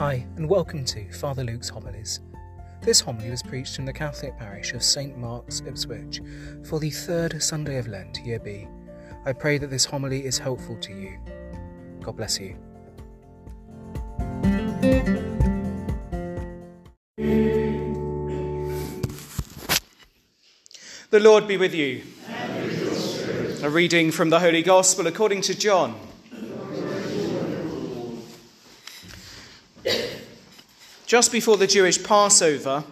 Hi, and welcome to Father Luke's Homilies. This homily was preached in the Catholic parish of St Mark's, Ipswich, for the third Sunday of Lent, Year B. I pray that this homily is helpful to you. God bless you. The Lord be with you. A reading from the Holy Gospel according to John. Just before the Jewish Passover,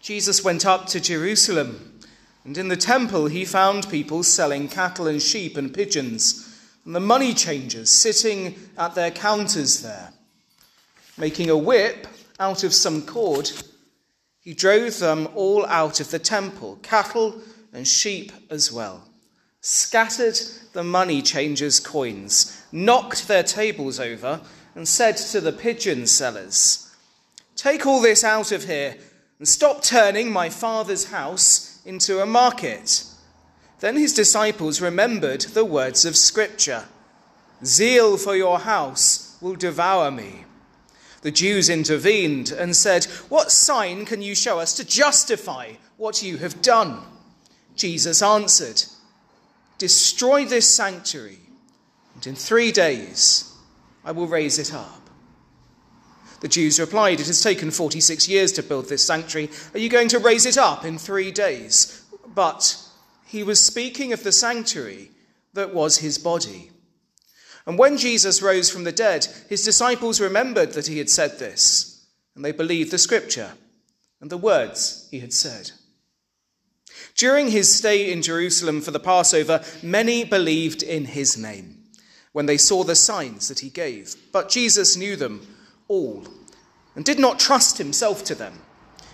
Jesus went up to Jerusalem, and in the temple he found people selling cattle and sheep and pigeons, and the money changers sitting at their counters there. Making a whip out of some cord, he drove them all out of the temple, cattle and sheep as well, scattered the money changers' coins, knocked their tables over, and said to the pigeon sellers, Take all this out of here and stop turning my father's house into a market. Then his disciples remembered the words of Scripture Zeal for your house will devour me. The Jews intervened and said, What sign can you show us to justify what you have done? Jesus answered, Destroy this sanctuary, and in three days I will raise it up. The Jews replied, It has taken 46 years to build this sanctuary. Are you going to raise it up in three days? But he was speaking of the sanctuary that was his body. And when Jesus rose from the dead, his disciples remembered that he had said this, and they believed the scripture and the words he had said. During his stay in Jerusalem for the Passover, many believed in his name when they saw the signs that he gave. But Jesus knew them all and did not trust himself to them.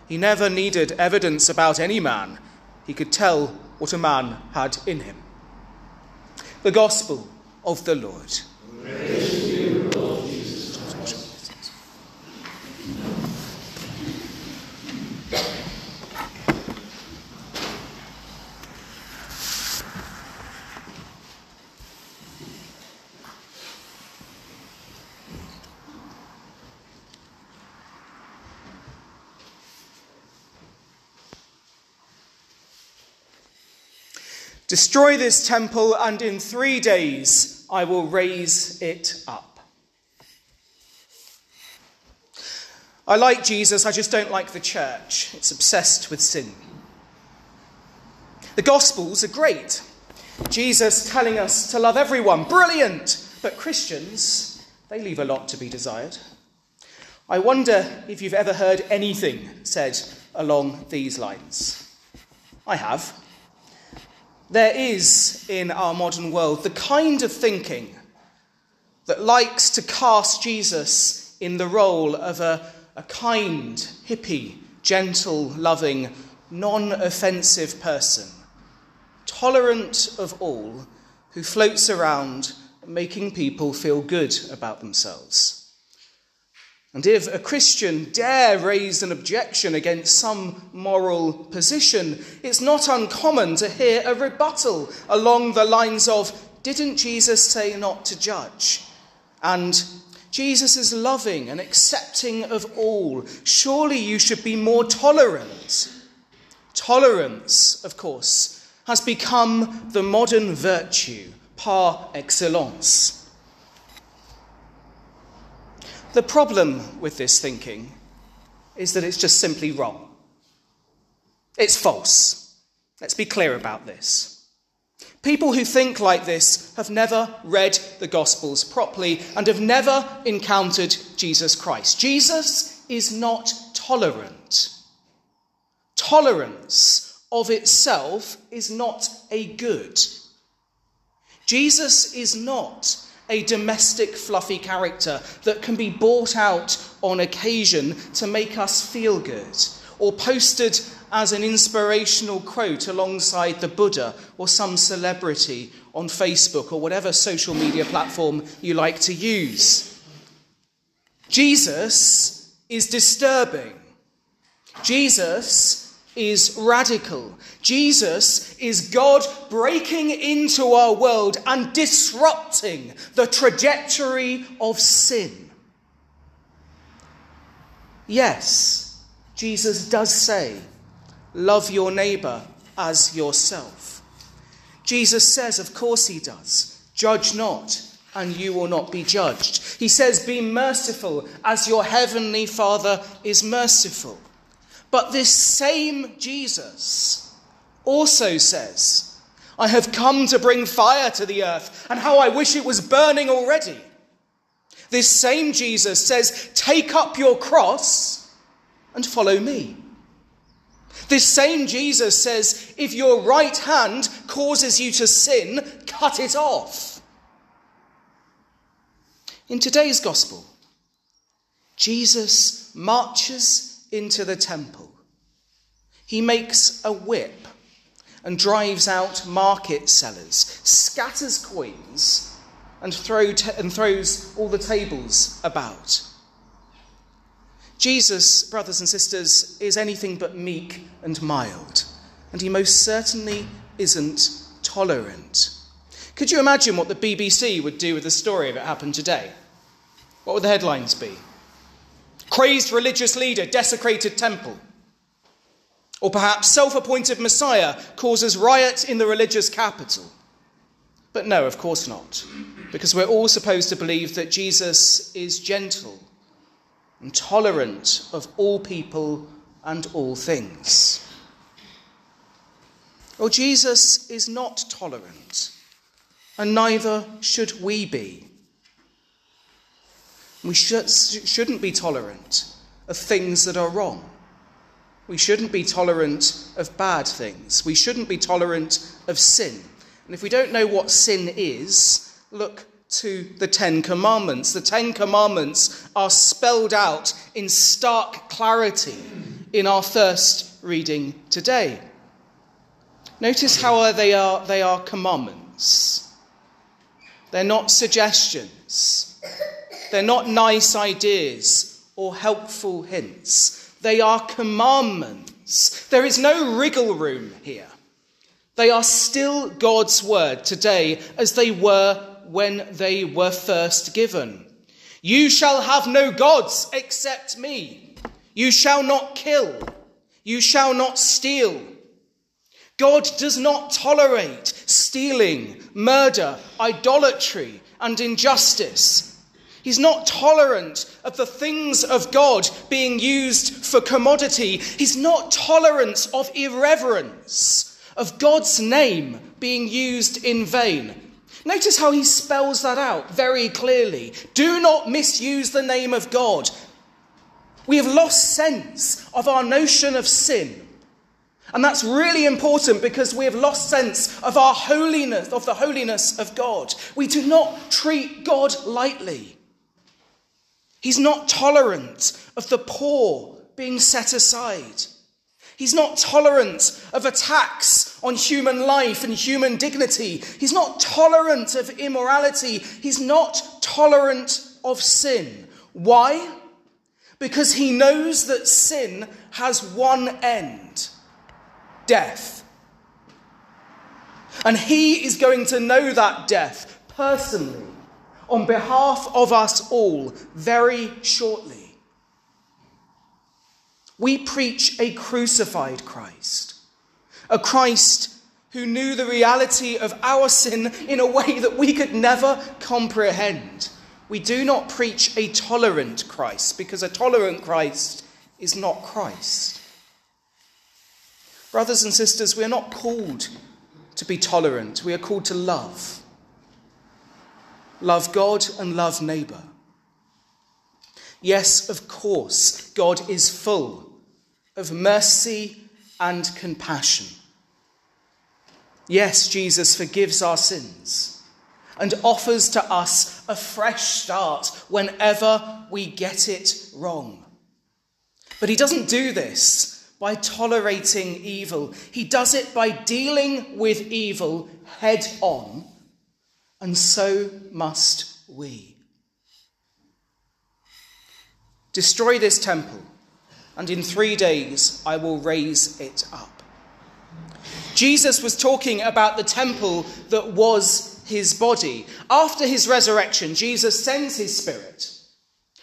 He never needed evidence about any man. He could tell what a man had in him. The Gospel of the Lord. Destroy this temple, and in three days I will raise it up. I like Jesus, I just don't like the church. It's obsessed with sin. The Gospels are great. Jesus telling us to love everyone, brilliant. But Christians, they leave a lot to be desired. I wonder if you've ever heard anything said along these lines. I have. There is in our modern world the kind of thinking that likes to cast Jesus in the role of a, a kind, hippie, gentle, loving, non offensive person, tolerant of all, who floats around making people feel good about themselves. And if a Christian dare raise an objection against some moral position, it's not uncommon to hear a rebuttal along the lines of, Didn't Jesus say not to judge? And Jesus is loving and accepting of all. Surely you should be more tolerant. Tolerance, of course, has become the modern virtue par excellence. The problem with this thinking is that it's just simply wrong. It's false. Let's be clear about this. People who think like this have never read the Gospels properly and have never encountered Jesus Christ. Jesus is not tolerant. Tolerance of itself is not a good. Jesus is not a domestic fluffy character that can be bought out on occasion to make us feel good, or posted as an inspirational quote alongside the Buddha or some celebrity on Facebook or whatever social media platform you like to use. Jesus is disturbing. Jesus is radical. Jesus is God breaking into our world and disrupting the trajectory of sin. Yes, Jesus does say, Love your neighbour as yourself. Jesus says, Of course he does, Judge not, and you will not be judged. He says, Be merciful as your heavenly Father is merciful. But this same Jesus also says, I have come to bring fire to the earth, and how I wish it was burning already. This same Jesus says, Take up your cross and follow me. This same Jesus says, If your right hand causes you to sin, cut it off. In today's gospel, Jesus marches into the temple. He makes a whip and drives out market sellers, scatters coins, and, throw and throws all the tables about. Jesus, brothers and sisters, is anything but meek and mild, and he most certainly isn't tolerant. Could you imagine what the BBC would do with the story if it happened today? What would the headlines be? Crazed religious leader desecrated temple. Or perhaps self appointed Messiah causes riot in the religious capital. But no, of course not, because we're all supposed to believe that Jesus is gentle and tolerant of all people and all things. Well, Jesus is not tolerant, and neither should we be. We should, shouldn't be tolerant of things that are wrong. We shouldn't be tolerant of bad things. We shouldn't be tolerant of sin. And if we don't know what sin is, look to the Ten Commandments. The Ten Commandments are spelled out in stark clarity in our first reading today. Notice how they are, they are commandments. They're not suggestions. They're not nice ideas or helpful hints. They are commandments. There is no wriggle room here. They are still God's word today as they were when they were first given. You shall have no gods except me. You shall not kill. You shall not steal. God does not tolerate stealing, murder, idolatry, and injustice. He's not tolerant of the things of God being used for commodity. He's not tolerant of irreverence, of God's name being used in vain. Notice how he spells that out very clearly. Do not misuse the name of God. We have lost sense of our notion of sin. And that's really important because we have lost sense of our holiness, of the holiness of God. We do not treat God lightly. He's not tolerant of the poor being set aside. He's not tolerant of attacks on human life and human dignity. He's not tolerant of immorality. He's not tolerant of sin. Why? Because he knows that sin has one end death. And he is going to know that death personally on behalf of us all very shortly. We preach a crucified Christ, a Christ who knew the reality of our sin in a way that we could never comprehend. We do not preach a tolerant Christ because a tolerant Christ is not Christ. Brothers and sisters, we are not called to be tolerant, we are called to love love God and love neighbour. Yes, of course, God is full of mercy and compassion. Yes, Jesus forgives our sins and offers to us a fresh start whenever we get it wrong. But he doesn't do this by tolerating evil, he does it by dealing with evil head on and so must we. Destroy this temple, and in three days I will raise it up. Jesus was talking about the temple that was his body. After his resurrection, Jesus sends his spirit.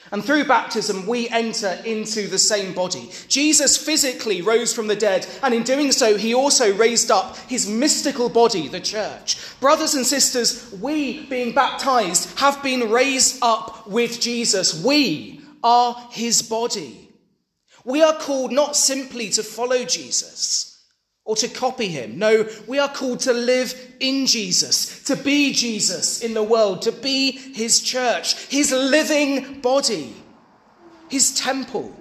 And through baptism, we enter into the same body. Jesus physically rose from the dead, and in doing so, he also raised up his mystical body, the church. Brothers and sisters, we, being baptized, have been raised up with Jesus. We are his body. We are called not simply to follow Jesus or to copy him. No, we are called to live in Jesus, to be Jesus in the world, to be his church, his living body, his temple.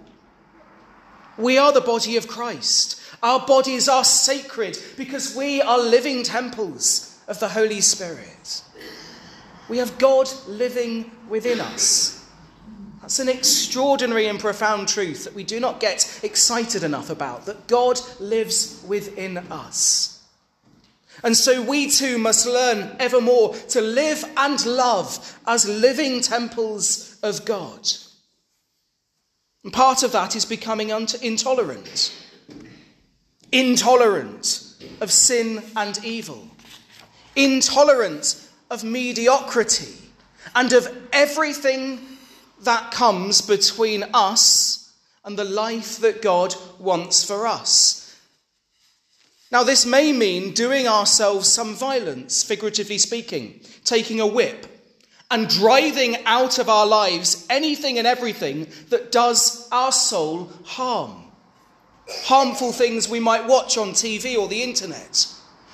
We are the body of Christ. Our bodies are sacred because we are living temples of the Holy Spirit. We have God living within us. That's an extraordinary and profound truth that we do not get excited enough about, that God lives within us. And so we too must learn evermore to live and love as living temples of God. And part of that is becoming intolerant. Intolerant of sin and evil. Intolerant of mediocrity and of everything that comes between us and the life that God wants for us. Now, this may mean doing ourselves some violence, figuratively speaking, taking a whip and driving out of our lives anything and everything that does our soul harm. Harmful things we might watch on TV or the internet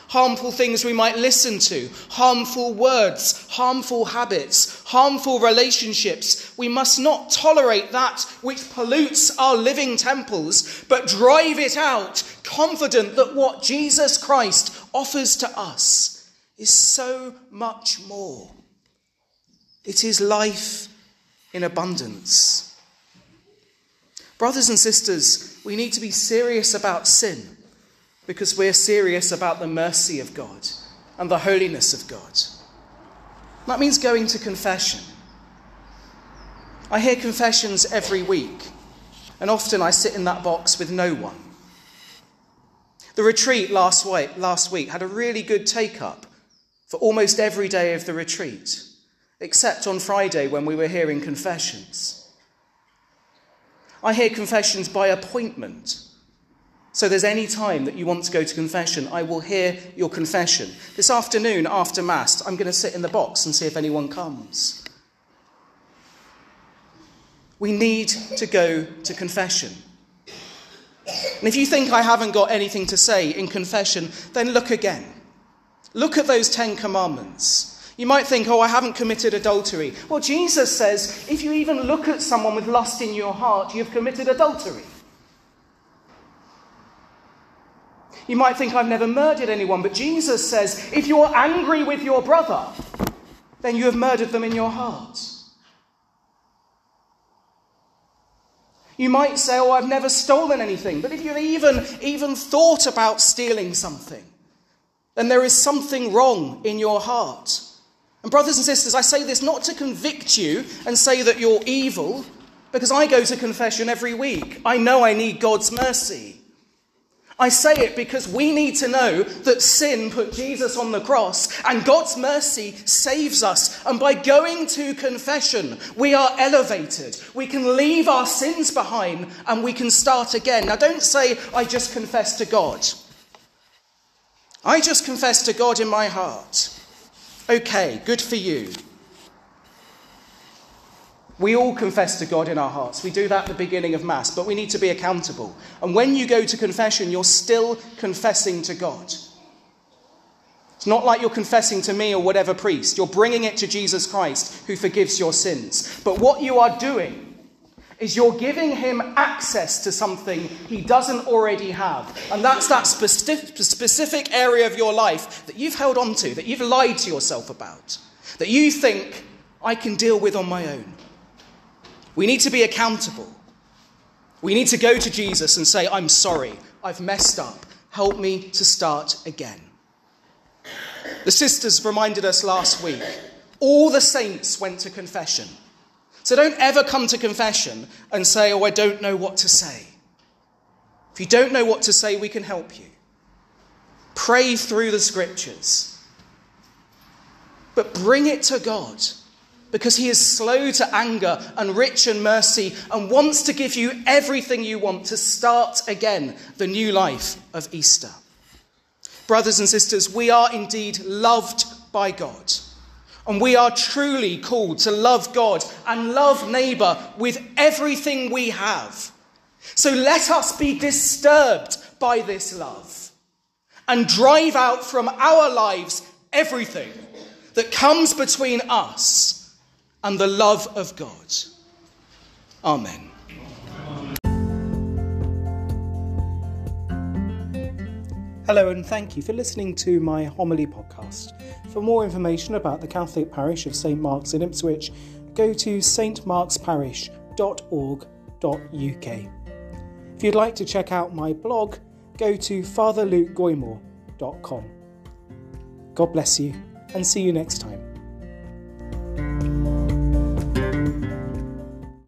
harmful things we might listen to, harmful words, harmful habits, harmful relationships. We must not tolerate that which pollutes our living temples, but drive it out, confident that what Jesus Christ offers to us is so much more. It is life in abundance. Brothers and sisters, we need to be serious about sin because we're serious about the mercy of God and the holiness of God. That means going to confession. I hear confessions every week, and often I sit in that box with no one. The retreat last week, last week had a really good take up for almost every day of the retreat, except on Friday when we were hearing confessions. I hear confessions by appointment. So there's any time that you want to go to confession, I will hear your confession. This afternoon, after Mass, I'm going to sit in the box and see if anyone comes. We need to go to confession. And if you think I haven't got anything to say in confession, then look again. Look at those Ten Commandments. You might think, oh, I haven't committed adultery. Well, Jesus says if you even look at someone with lust in your heart, you've committed adultery. You might think I've never murdered anyone, but Jesus says if you're angry with your brother, then you have murdered them in your heart. You might say, Oh, I've never stolen anything, but if you've even, even thought about stealing something, then there is something wrong in your heart. And, brothers and sisters, I say this not to convict you and say that you're evil, because I go to confession every week. I know I need God's mercy. I say it because we need to know that sin put Jesus on the cross and God's mercy saves us. And by going to confession, we are elevated. We can leave our sins behind and we can start again. Now, don't say, I just confess to God. I just confess to God in my heart. Okay, good for you. We all confess to God in our hearts. We do that at the beginning of Mass, but we need to be accountable. And when you go to confession, you're still confessing to God. It's not like you're confessing to me or whatever priest. You're bringing it to Jesus Christ who forgives your sins. But what you are doing is you're giving him access to something he doesn't already have. And that's that specific area of your life that you've held on to, that you've lied to yourself about, that you think I can deal with on my own. We need to be accountable. We need to go to Jesus and say, I'm sorry, I've messed up. Help me to start again. The sisters reminded us last week all the saints went to confession. So don't ever come to confession and say, Oh, I don't know what to say. If you don't know what to say, we can help you. Pray through the scriptures. But bring it to God because he is slow to anger and rich in mercy and wants to give you everything you want to start again the new life of Easter. Brothers and sisters, we are indeed loved by God. And we are truly called to love God and love neighbour with everything we have. So let us be disturbed by this love and drive out from our lives everything that comes between us and the love of God. Amen. Hello, and thank you for listening to my homily podcast. For more information about the Catholic parish of St Mark's in Ipswich, go to stmarksparish.org.uk. If you'd like to check out my blog, go to fatherlukegoymore.com. God bless you, and see you next time.